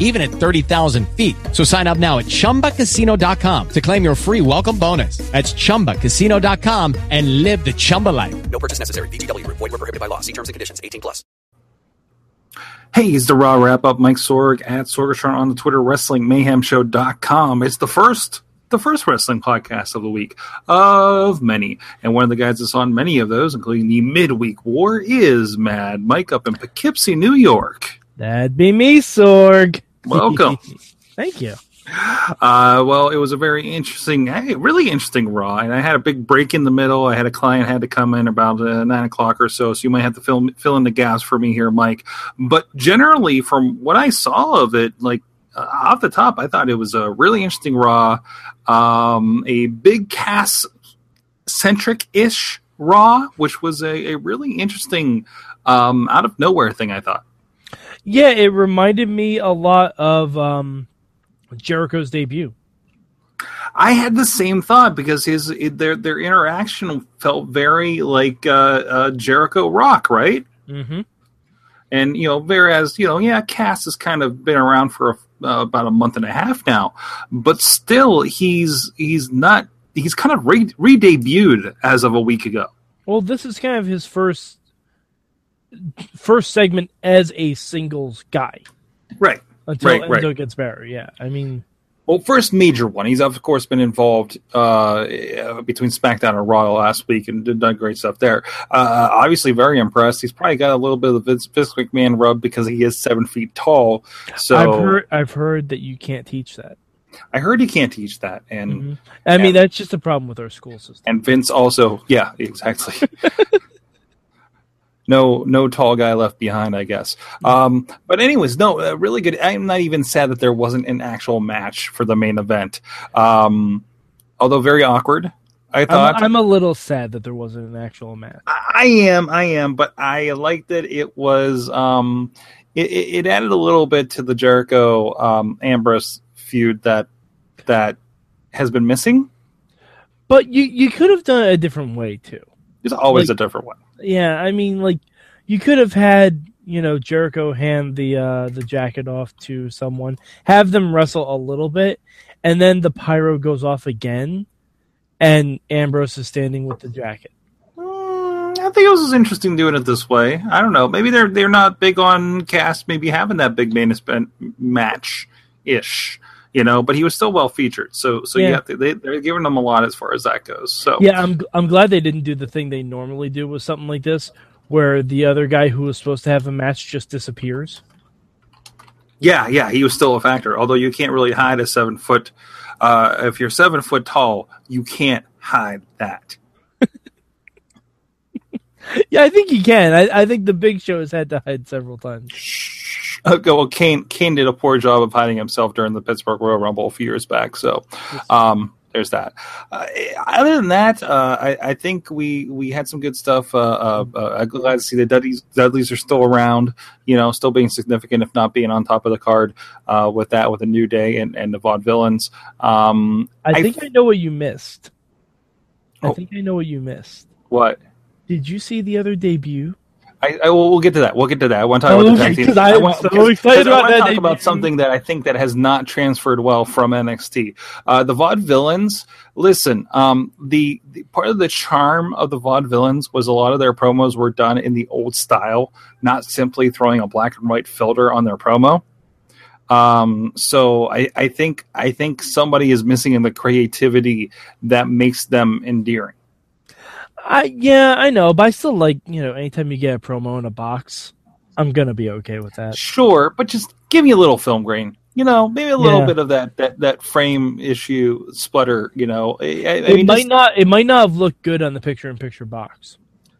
even at 30,000 feet. So sign up now at chumbacasino.com to claim your free welcome bonus. That's chumbacasino.com and live the Chumba life. No purchase necessary. VGW Group. Void were prohibited by law. See terms and conditions. 18 plus. Hey, it's the Raw Wrap Up. Mike Sorg at Sorgatron on the Twitter, WrestlingMayhemShow.com. It's the first, the first wrestling podcast of the week of many. And one of the guys that's on many of those, including the Midweek War, is Mad Mike up in Poughkeepsie, New York. That'd be me, Sorg. Welcome. Thank you. Uh, well, it was a very interesting, really interesting Raw, and I had a big break in the middle. I had a client had to come in about uh, nine o'clock or so, so you might have to fill fill in the gaps for me here, Mike. But generally, from what I saw of it, like uh, off the top, I thought it was a really interesting Raw, um, a Big Cass centric ish Raw, which was a, a really interesting um, out of nowhere thing. I thought. Yeah, it reminded me a lot of um, Jericho's debut. I had the same thought because his their their interaction felt very like uh, uh, Jericho Rock, right? Mm-hmm. And you know, whereas you know, yeah, Cass has kind of been around for a, uh, about a month and a half now, but still, he's he's not he's kind of re debuted as of a week ago. Well, this is kind of his first first segment as a singles guy. Right. Until, right, right. until it gets better. Yeah. I mean, Well, first major one. He's of course been involved uh, between SmackDown and Raw last week and did done great stuff there. Uh, obviously, very impressed. He's probably got a little bit of the Vince, Vince McMahon rub because he is seven feet tall. So I've heard I've heard that you can't teach that. I heard he can't teach that, and Mhm. I mean, that's just a problem with our school system. and Vince also, yeah, exactly. no, no tall guy left behind, I guess. Um, but anyways, no, uh, really good. I'm not even sad that there wasn't an actual match for the main event. Um, although very awkward, I thought. I'm, I'm a little sad that there wasn't an actual match. I am, I am, but I like that it was. Um, it, it added a little bit to the Jericho um, Ambrose feud that that has been missing. But you you could have done it a different way too. There's always Like- a different one. Yeah, I mean, like you could have had you know Jericho hand the uh, the jacket off to someone, have them wrestle a little bit, and then the pyro goes off again, and Ambrose is standing with the jacket. Mm, I think it was interesting doing it this way. I don't know. Maybe they're they're not big on Cass. Maybe having that big main event match ish. You know, but he was still well featured. So so Yeah. yeah, they, they're giving him a lot as far as that goes. So Yeah, I'm I'm glad they didn't do the thing they normally do with something like this, where the other guy who was supposed to have a match just disappears. Yeah, yeah, he was still a factor. Although you can't really hide a seven foot. Uh, if you're seven foot tall, you can't hide that. Yeah, I think you can. I, I think the Big Show has had to hide several times. Okay, well, Kane Kane did a poor job of hiding himself during the Pittsburgh Royal Rumble a few years back. So, um, there's that. Uh, other than that, uh, I, I think we we had some good stuff. Uh, uh, uh, I'm glad to see the Dudleys Dudleys are still around. You know, still being significant, if not being on top of the card. Uh, with that, with a New Day and and the Vaudevillains. Um, I think I know what you missed. I Oh. think I know what you missed. what. Did you see the other debut? I, I will, we'll get to that. We'll get to that. I want to talk Oh, about the tag team. I want- so because- excited because I want to that talk about something that I think that has not transferred well from NXT. Uh, the Vaudevillains. Listen, um, the, the part of the charm of the Vaudevillains was a lot of their promos were done in the old style, not simply throwing a black and white filter on their promo. Um, so I, I think I think somebody is missing in the creativity that makes them endearing. I yeah, I know, but I still like you know anytime you get a promo in a box, I'm gonna be okay with that. Sure, but just give me a little film grain. You know, maybe a little Yeah. bit of that that that frame issue splutter. You know, I, I- it mean, might just- not it might not have looked good on the picture in picture box.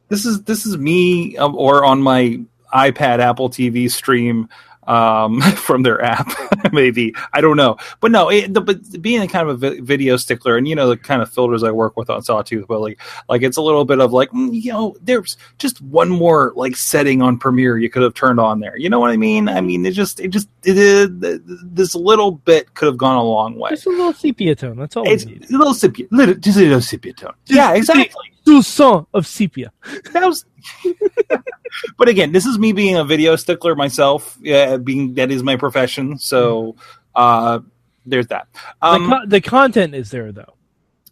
this is this is me um, or on my iPad Apple TV stream um, from their app. maybe I don't know, but no. It, the, but being a kind of a vi- video stickler, and you know the kind of filters I work with on Sawtooth, but like like it's a little bit of like mm, you know there's just one more like setting on Premiere you could have turned on there. You know what I mean? I mean it just it just it, it, this little bit could have gone a long way. Just a little sepia tone. That's all. It's a little sepia, little, just a little sepia tone. Yeah, exactly. Son of sepia. That was. but again, this is me being a video stickler myself. Yeah, being that is my profession. So uh, there's that. Um, the, co- the content is there though.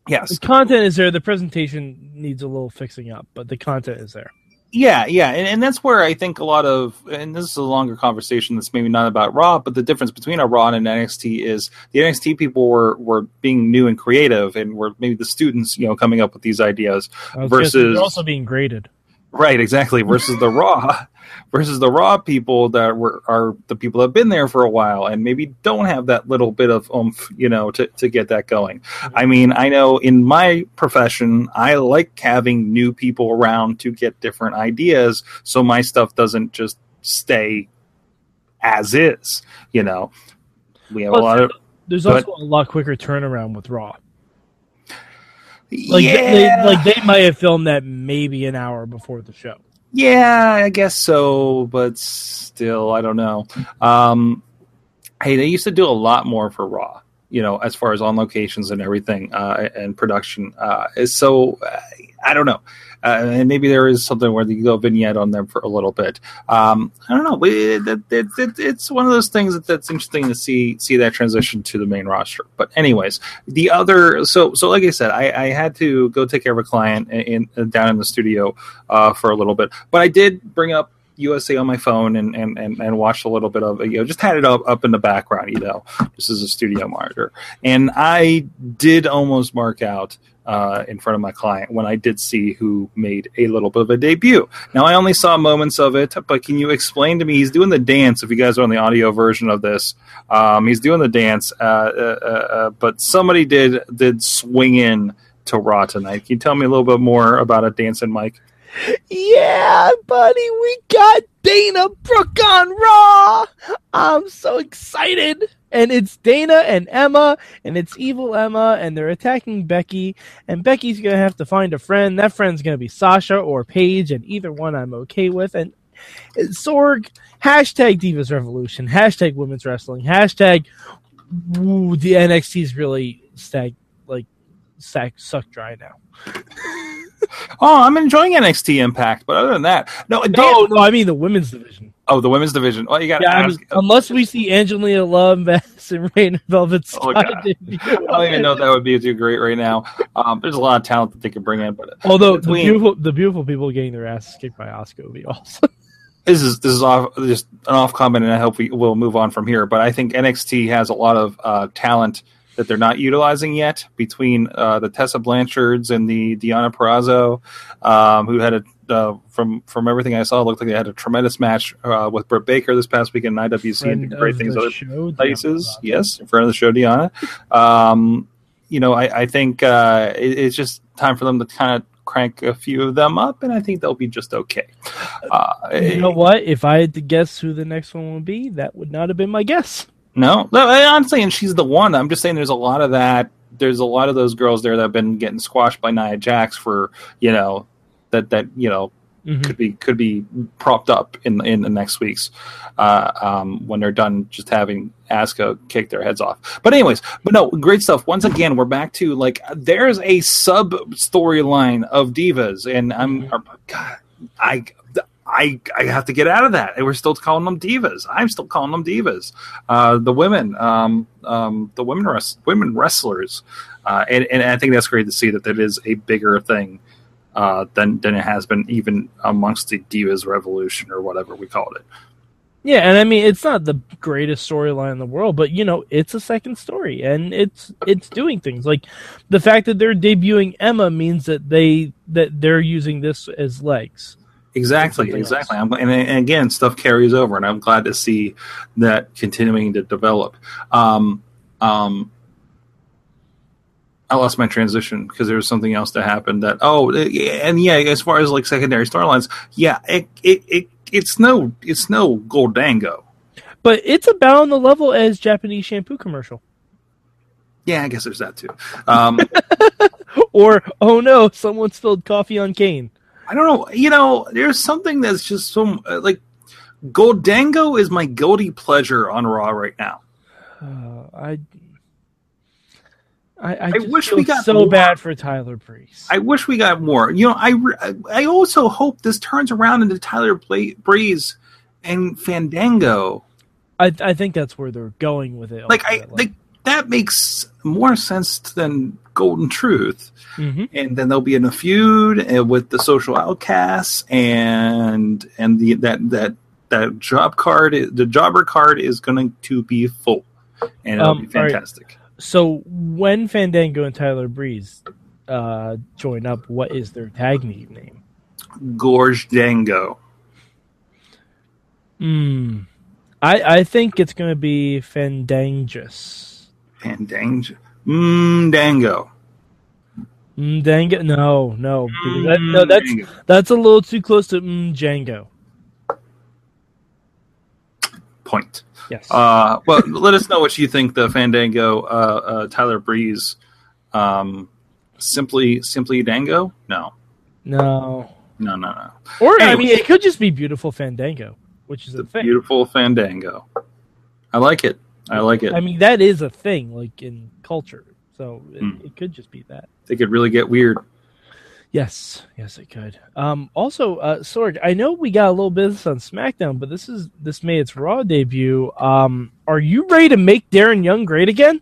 yes, The content is there. The presentation needs a little fixing up, but the content is there. Yeah, yeah, and, and that's where I think a lot of, and this is a longer conversation that's maybe not about Raw, but the difference between a Raw and an NXT is the NXT people were were being new and creative, and were maybe the students, you know, coming up with these ideas I was gonna say, versus they're also being graded. Right, exactly, versus the Raw, versus the Raw people that were are the people that have been there for a while and maybe don't have that little bit of oomph, you know, to to get that going. I mean, I know in my profession, I like having new people around to get different ideas so my stuff doesn't just stay as is, you know. We have a lot of There's But- also a lot quicker turnaround with Raw. Like yeah, they, like they might have filmed that maybe an hour before the show. yeah, I guess so, but still, I don't know. Um, hey, they used to do a lot more for Raw, you know, as far as on locations and everything uh, and production. Uh, so I don't know. Uh, and maybe there is something where you go vignette on them for a little bit. Um, I don't know. It, it, it, it's one of those things that, that's interesting to see see that transition to the main roster. But anyways, the other so so like I said, I, I had to go take care of a client in, in down in the studio uh, for a little bit, but I did bring up USA on my phone and, and, and, and watched a little bit of it. You know, just had it up up in the background, you know, just as a studio monitor. And I did almost mark out uh, in front of my client when I did see who made a little bit of a debut. Now I only saw moments of it, but can you explain to me? He's doing the dance. If you guys are on the audio version of this, um, he's doing the dance. Uh, uh, uh, uh, but somebody did did swing in to Raw tonight. Can you tell me a little bit more about a dancing Mike? Yeah, buddy, we got Dana Brooke on Raw. I'm so excited. And it's Dana and Emma, and it's evil Emma, and they're attacking Becky. And Becky's gonna have to find a friend. That friend's gonna be Sasha or Paige, and either one I'm okay with. And Sorg, hashtag Divas Revolution, hashtag Women's Wrestling, hashtag ooh, the NXT's really stag like sack suck dry now. Oh, I'm enjoying NXT Impact, but other than that, no. Dan- No, no, I mean the women's division. oh, the women's division. Well, you got Yeah, I mean, unless we see Angelina Love, Madison Rayne, and Velvet. Oh, debut. I don't even know if that would be too great right now. Um, there's a lot of talent that they could bring in, but Although the Between- beautiful, the beautiful people getting their asses kicked by Asuka would be awesome. this is this is off just an off comment, and I hope we will move on from here. But I think NXT has a lot of uh, talent that they're not utilizing yet between uh, the Tessa Blanchards and the Deonna Purrazzo, um, who had a uh, from from everything I saw, it looked like they had a tremendous match uh, with Britt Baker this past week in IWC and Friend did great things other show, places. Deonna Yes, in front of the show, Deonna. Um, you know, I, I think uh, it, it's just time for them to kind of crank a few of them up, and I think they'll be just okay. Uh, You know what? If I had to guess who the next one would be, that would not have been my guess. No, no, I'm saying she's the one. I'm just saying there's a lot of that. There's a lot of those girls there that have been getting squashed by Nia Jax for you know that that you know Mhm. could be could be propped up in in the next weeks uh, um, when they're done just having Asuka kick their heads off. But anyways, but no, great stuff. Once again, we're back to like there's a sub storyline of divas, and I'm God, I. I, I have to get out of that. And we're still calling them divas. I'm still calling them divas. Uh, the women, um, um, the women res- women wrestlers, uh, and, and I think that's great to see that that is a bigger thing uh, than than it has been even amongst the divas revolution or whatever we called it. Yeah, and I mean it's not the greatest storyline in the world, but you know it's a second story, and it's it's doing things like the fact that they're debuting Emma means that they that they're using this as legs. Exactly, exactly. I'm, and, and again, stuff carries over, and I'm glad to see that continuing to develop. Um, um, I lost my transition because there was something else that happened. That oh, and yeah, as far as like secondary storylines, yeah, it, it, it it's no it's no Goldango. but it's about on the level as Japanese shampoo commercial. Yeah, I guess there's that too. Um, Or oh no, someone spilled coffee on Kane. I don't know. You know, there's something that's just so uh, like Goldango is my guilty pleasure on Raw right now. Uh, I. I, I, I wish we got so more. bad for Tyler Breeze. I wish we got more. You know, I I also hope this turns around into Tyler Breeze and Fandango. I, I think that's where they're going with it. Like I like that makes more sense than Golden Truth. hmm and then they'll be in a feud uh, with the social outcasts and and the that that that job card the jobber card is going to be full and it'll Um, be all right. fantastic So when Fandango and Tyler Breeze uh, join up, what is their tag name? gorge dango Hmm. I I think it's going to be Fandangus. fandango mm, dango Mm, Dango? No, no, that, no. That's that's a little too close to Django. point Yes. uh well let us know what you think the fandango uh, uh tyler breeze um simply simply dango no no. no no no Or I mean, it could just be beautiful Fandango, which is the a thing. beautiful fandango i like it i like it I mean, that is a thing, like in culture. So it, Hmm. it could just be that. they could really get weird Yes, yes, it could. Um, also, uh, Sorg, I know we got a little bit of this on SmackDown, but this is this made its Raw debut. Um, are you ready to make Darren Young great again?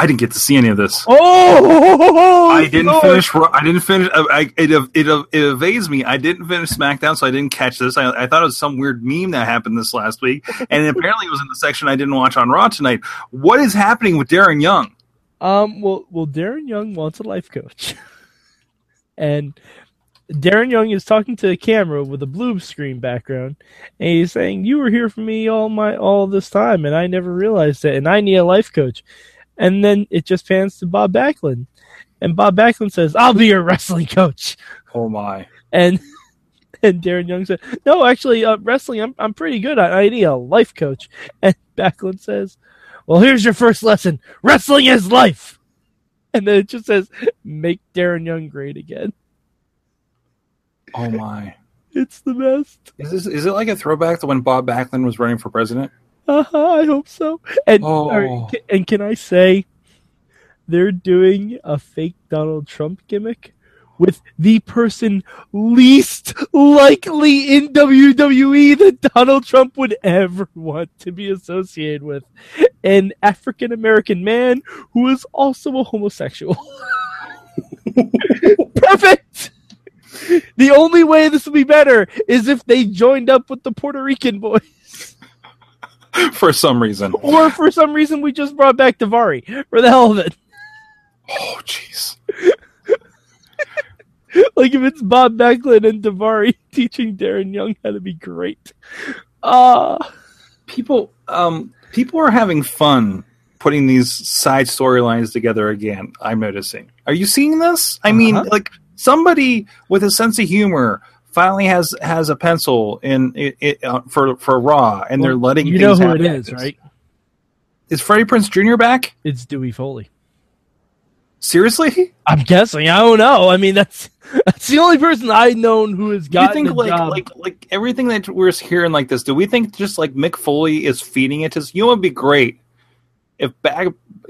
I didn't get to see any of this. Oh, I didn't finish. I didn't finish. I, I, it, it it evades me. I didn't finish SmackDown, so I didn't catch this. I, I thought it was some weird meme that happened this last week, and apparently it was in the section I didn't watch on Raw tonight. What is happening with Darren Young? Um, well, well, Darren Young wants a life coach, and Darren Young is talking to a camera with a blue screen background, and he's saying, "You were here for me all my all this time, and I never realized it, and I need a life coach." And then it just pans to Bob Backlund, and Bob Backlund says, "I'll be your wrestling coach," Oh my! and and Darren Young said, "No, actually, uh, wrestling, I'm I'm pretty good. I, I need a life coach." And Backlund says, "Well, here's your first lesson: wrestling is life." And then it just says, "Make Darren Young great again." Oh my! It's the best. Is this is it like a throwback to when Bob Backlund was running for president? Uh-huh, I hope so. And Oh. ca- and can I say, they're doing a fake Donald Trump gimmick with the person least likely in WWE that Donald Trump would ever want to be associated with. An African American man who is also a homosexual. Perfect! The only way this will be better is if they joined up with the Puerto Rican boy. for some reason. Or for some reason we just brought back Davari for the hell of it. Oh jeez. Like if it's Bob Backlund and Davari teaching Darren Young how to be great. Uh people um people are having fun putting these side storylines together again i'm noticing are you seeing this i mean Uh-huh. like somebody with a sense of humor finally has has a pencil in it, it uh, for for raw and they're letting you know who it is, right? is freddie Prinze jr back It's Dewey Foley. seriously I'm guessing. I don't know. I mean, that's that's the only person I've known who has do you gotten think the like job. like like everything that we're hearing like this do we think just like mick foley is feeding it to us you know would be great if back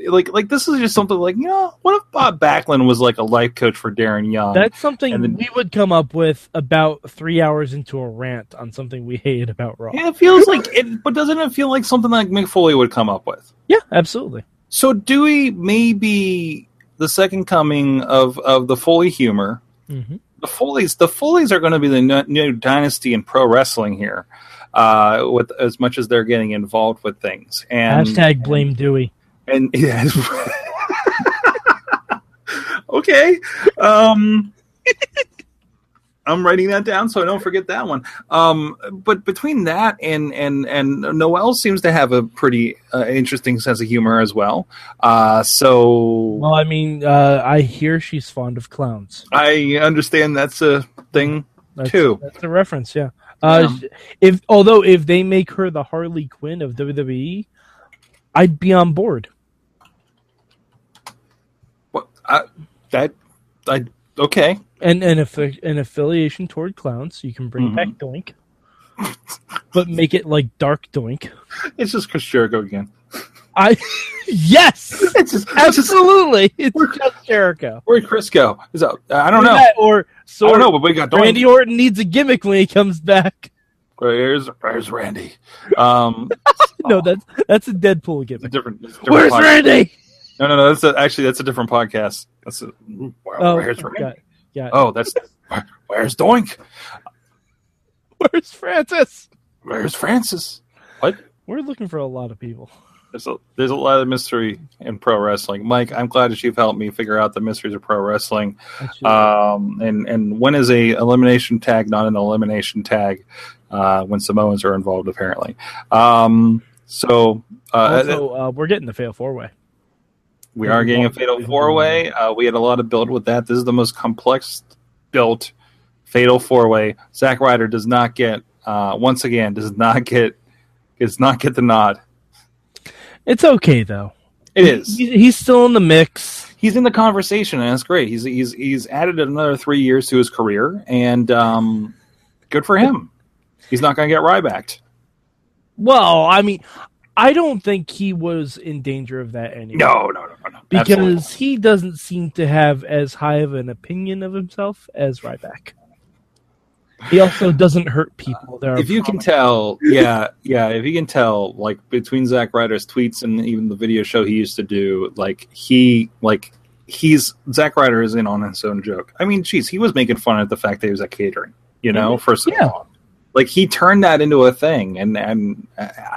like like this is just something like you know what if bob backlund was like a life coach for darren young that's something then- we would come up with about three hours into a rant on something we hated about Raw. Yeah, it feels like it, but doesn't it feel like something like Mick Foley would come up with? Yeah, absolutely. So Dewey may be the second coming of of the Foley humor. hmm The Foleys, the Foleys are going to be the n- new dynasty in pro wrestling here, uh, with as much as they're getting involved with things. And Hashtag blame Dewey. And yeah. okay. Um, I'm writing that down so I don't forget that one. Um, but between that and and and Noelle seems to have a pretty uh, interesting sense of humor as well. Uh, so Well, I mean, uh, I hear she's fond of clowns. I understand that's a thing That's, Two. That's a reference, yeah. Uh, If although if they make her the Harley Quinn of WWE, I'd be on board. I, that I okay. And and if an affiliation toward clowns, you can bring Mhm. back Doink, but make it like Dark Doink. It's just Chris Jericho again. I yes, It's just, absolutely. It's just Jericho. where'd Chris go? Is that, I don't know. That or so I don't know, but we got Randy Doink. Orton needs a gimmick when he comes back. Where's where's Randy? Um, No, that's that's a Deadpool gimmick. different. Different Where's podcast. Randy? No, no, no. That's a, actually that's a different podcast. That's a, where- Oh, where's Randy? got, got. Oh, that's where- where's Doink? Where's Francis? Where's Francis? What? We're looking for a lot of people. There's a there's a lot of mystery in pro wrestling. Mike, I'm glad that you've helped me figure out the mysteries of pro wrestling. Um, and and when is a elimination tag not an elimination tag? Uh, when Samoans are involved, apparently. Um, so uh, also, uh, we're getting the fail four way. We are getting a fatal four way. Uh, we had a lot of build with that. This is the most complex built fatal four way. Zack Ryder does not get uh, once again does not get does not get the nod. It's okay though. It is. He- He's still in the mix. he's in the conversation, and that's great. He's he's he's added another three years to his career, and um, good for him. He's not going to get Rybacked. Well, I mean, I don't think he was in danger of that anyway. No, no, no, no, no. because Absolutely. he doesn't seem to have as high of an opinion of himself as Ryback. He also doesn't hurt people. There, if you can tell, yeah, yeah, if you can tell, like between Zack Ryder's tweets and even the video show he used to do, like he, like he's Zack Ryder is in on his own joke. I mean, geez, he was making fun of the fact that he was at catering, you know, mm-hmm. for so Yeah. long. Like he turned that into a thing, and and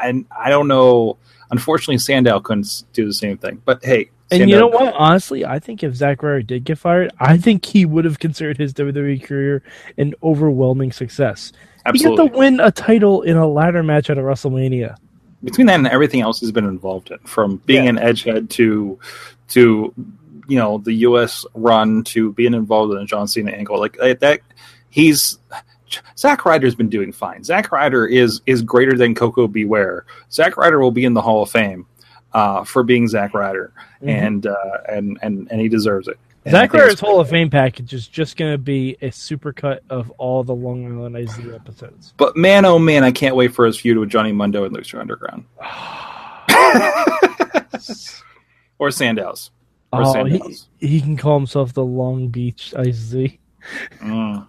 and I don't know. Unfortunately, Sandow couldn't do the same thing. But hey, and you know what? Honestly, I think if Zack Ryder did get fired, I think he would have considered his WWE career an overwhelming success. Absolutely. He got to win a title in a ladder match at a WrestleMania. between that and everything else he's been involved in, from being Yeah. an edgehead to to you know the U.S. run to being involved in a John Cena angle, like that he's Zack Ryder's been doing fine. Zack Ryder is is greater than Koko B. Ware. Zack Ryder will be in the Hall of Fame uh, for being Zack Ryder, Mhm. and uh, and and and he deserves it. Zack Ryder's Hall of Fame package is just going to be a supercut of all the Long Island IZ episodes. But man, oh man, I can't wait for his feud with Johnny Mundo and Lucha Underground. or Sandow's. Or Oh, he, he can call himself the Long Beach IZ. Mm.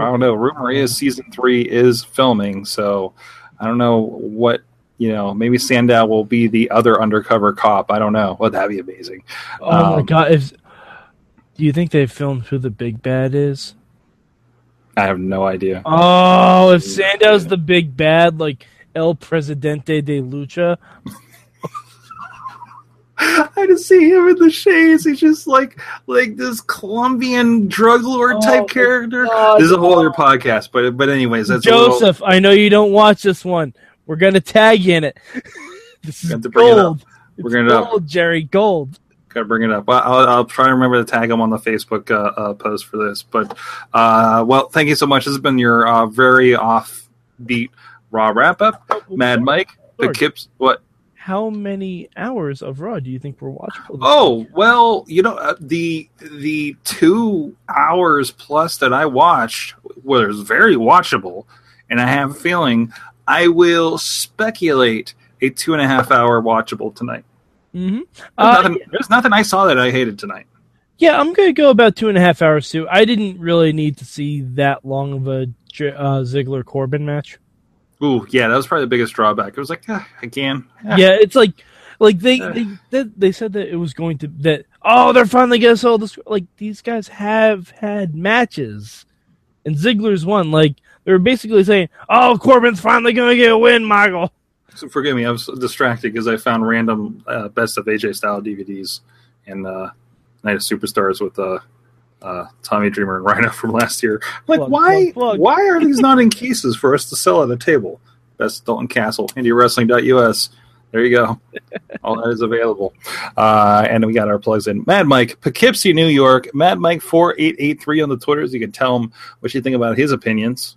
I don't know. Rumor is season three is filming, so I don't know what you know. Maybe Sandow will be the other undercover cop. I don't know. Well, that'd be amazing. Oh my Um, god! If, do you think they filmed who the big bad is? I have no idea. Oh, if Sandow's the big bad, like El Presidente de Lucha, I just see him in the shades. He's just like like this Colombian drug lord Oh, type character. God. This is a whole other podcast, but but anyways, that's a little- Joseph. I know you don't watch this one. We're gonna tag you in it. this is Got to bring it up. gold. We're gonna it up. gold, Jerry. Gold. Gotta bring it up. I'll, I'll try to remember to tag him on the Facebook uh, uh, post for this. But uh, well, thank you so much. This has been your uh, very offbeat raw wrap up. Mad Mike, the Kips. What? How many hours of Raw do you think were watchable? Oh well, you know uh, the the two hours plus that I watched was very watchable, and I have a feeling I will speculate a two and a half hour watchable tonight. Mm-hmm. There's, Uh, nothing, there's nothing I saw that I hated tonight. yeah, I'm gonna go about two and a half hours too. I didn't really need to see that long of a uh, Ziggler Corbin match. Ooh, yeah, that was probably the biggest drawback. It was like, ah, again, ah. Yeah, it's like like they, Uh. they they said that it was going to that oh they're finally gonna sell this like these guys have had matches and Ziggler's won like they were basically saying oh Corbin's finally gonna get a win Michael So forgive me, I was distracted because I found random uh, best of AJ style DVDs and uh, Night of Superstars with uh, uh, Tommy Dreamer and Rhino from last year. Like, Plug, why? plug, plug. Why are these not in cases for us to sell at a table? Best Dalton Castle, IndieWrestling.us. There you go. All that is available. Uh, and we got our plugs in. Mad Mike, Poughkeepsie, New York. Mad Mike four eight eight three on the Twitters. You can tell him what you think about his opinions.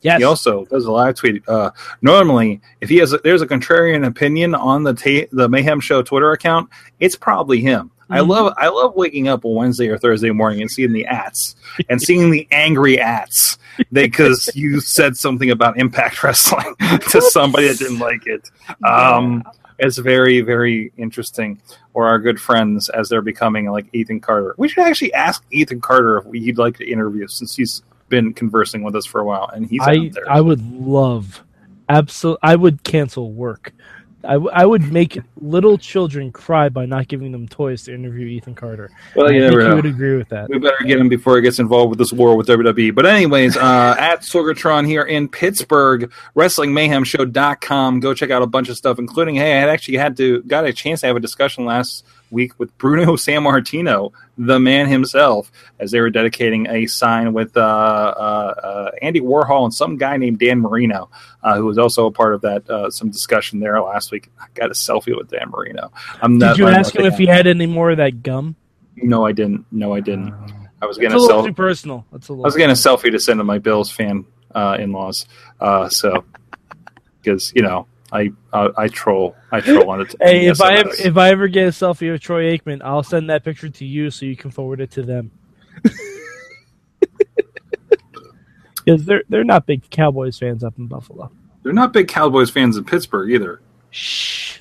Yes. He also does a live tweet. Uh, normally, if he has a, there's a contrarian opinion on the ta- the Mayhem Show Twitter account, it's probably him. I Mhm. love I love waking up on Wednesday or Thursday morning and seeing the ats and seeing the angry ats because you said something about Impact Wrestling to somebody that didn't like it. Um, it's very very interesting. Or our good friends as they're becoming like Ethan Carter. We should actually ask Ethan Carter if he'd like to interview since he's been conversing with us for a while and he's I out there. I would love, absolute. I would cancel work. I, w- I would make little children cry by not giving them toys to interview Ethan Carter. well, I you think never you would agree with that. We better get him before he gets involved with this war with WWE. But anyways, uh, at Sorgatron here in Pittsburgh, WrestlingMayhemShow.com. Go check out a bunch of stuff, including hey, I had actually had to got a chance to have a discussion last week with Bruno Sammartino, the man himself, as they were dedicating a sign with uh, uh, uh, Andy Warhol and some guy named Dan Marino, uh, who was also a part of that. Uh, some discussion there last week. I got a selfie with Dan Marino. I'm Did you I'm ask him if he had any more of that gum? No, I didn't. No, I didn't. I was gonna a sell. too personal. That's a little. I was getting a selfie to send to my Bills fan uh, in laws. Uh, so because you know I uh, I troll I troll on it. Hey, if I ever, if I ever get a selfie of Troy Aikman, I'll send that picture to you so you can forward it to them. Because they're they're not big Cowboys fans up in Buffalo. they're not big Cowboys fans in Pittsburgh either. Shh.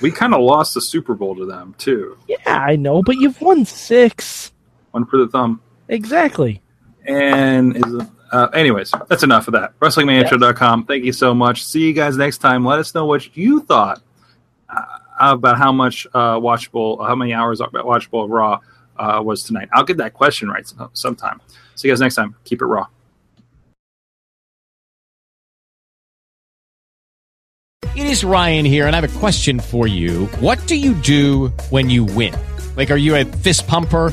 We kind of lost the Super Bowl to them too. Yeah, I know, but you've won six. One for the thumb. Exactly. And is uh, anyways, that's enough of that. WrestlingMayhemShow.com. Thank you so much. See you guys next time. Let us know what you thought uh, about how much uh, watchable, how many hours watchable of Raw uh, was tonight. I'll get that question right sometime. See you guys next time. Keep it raw. It is Ryan here, and I have a question for you. What do you do when you win? Like, are you a fist pumper?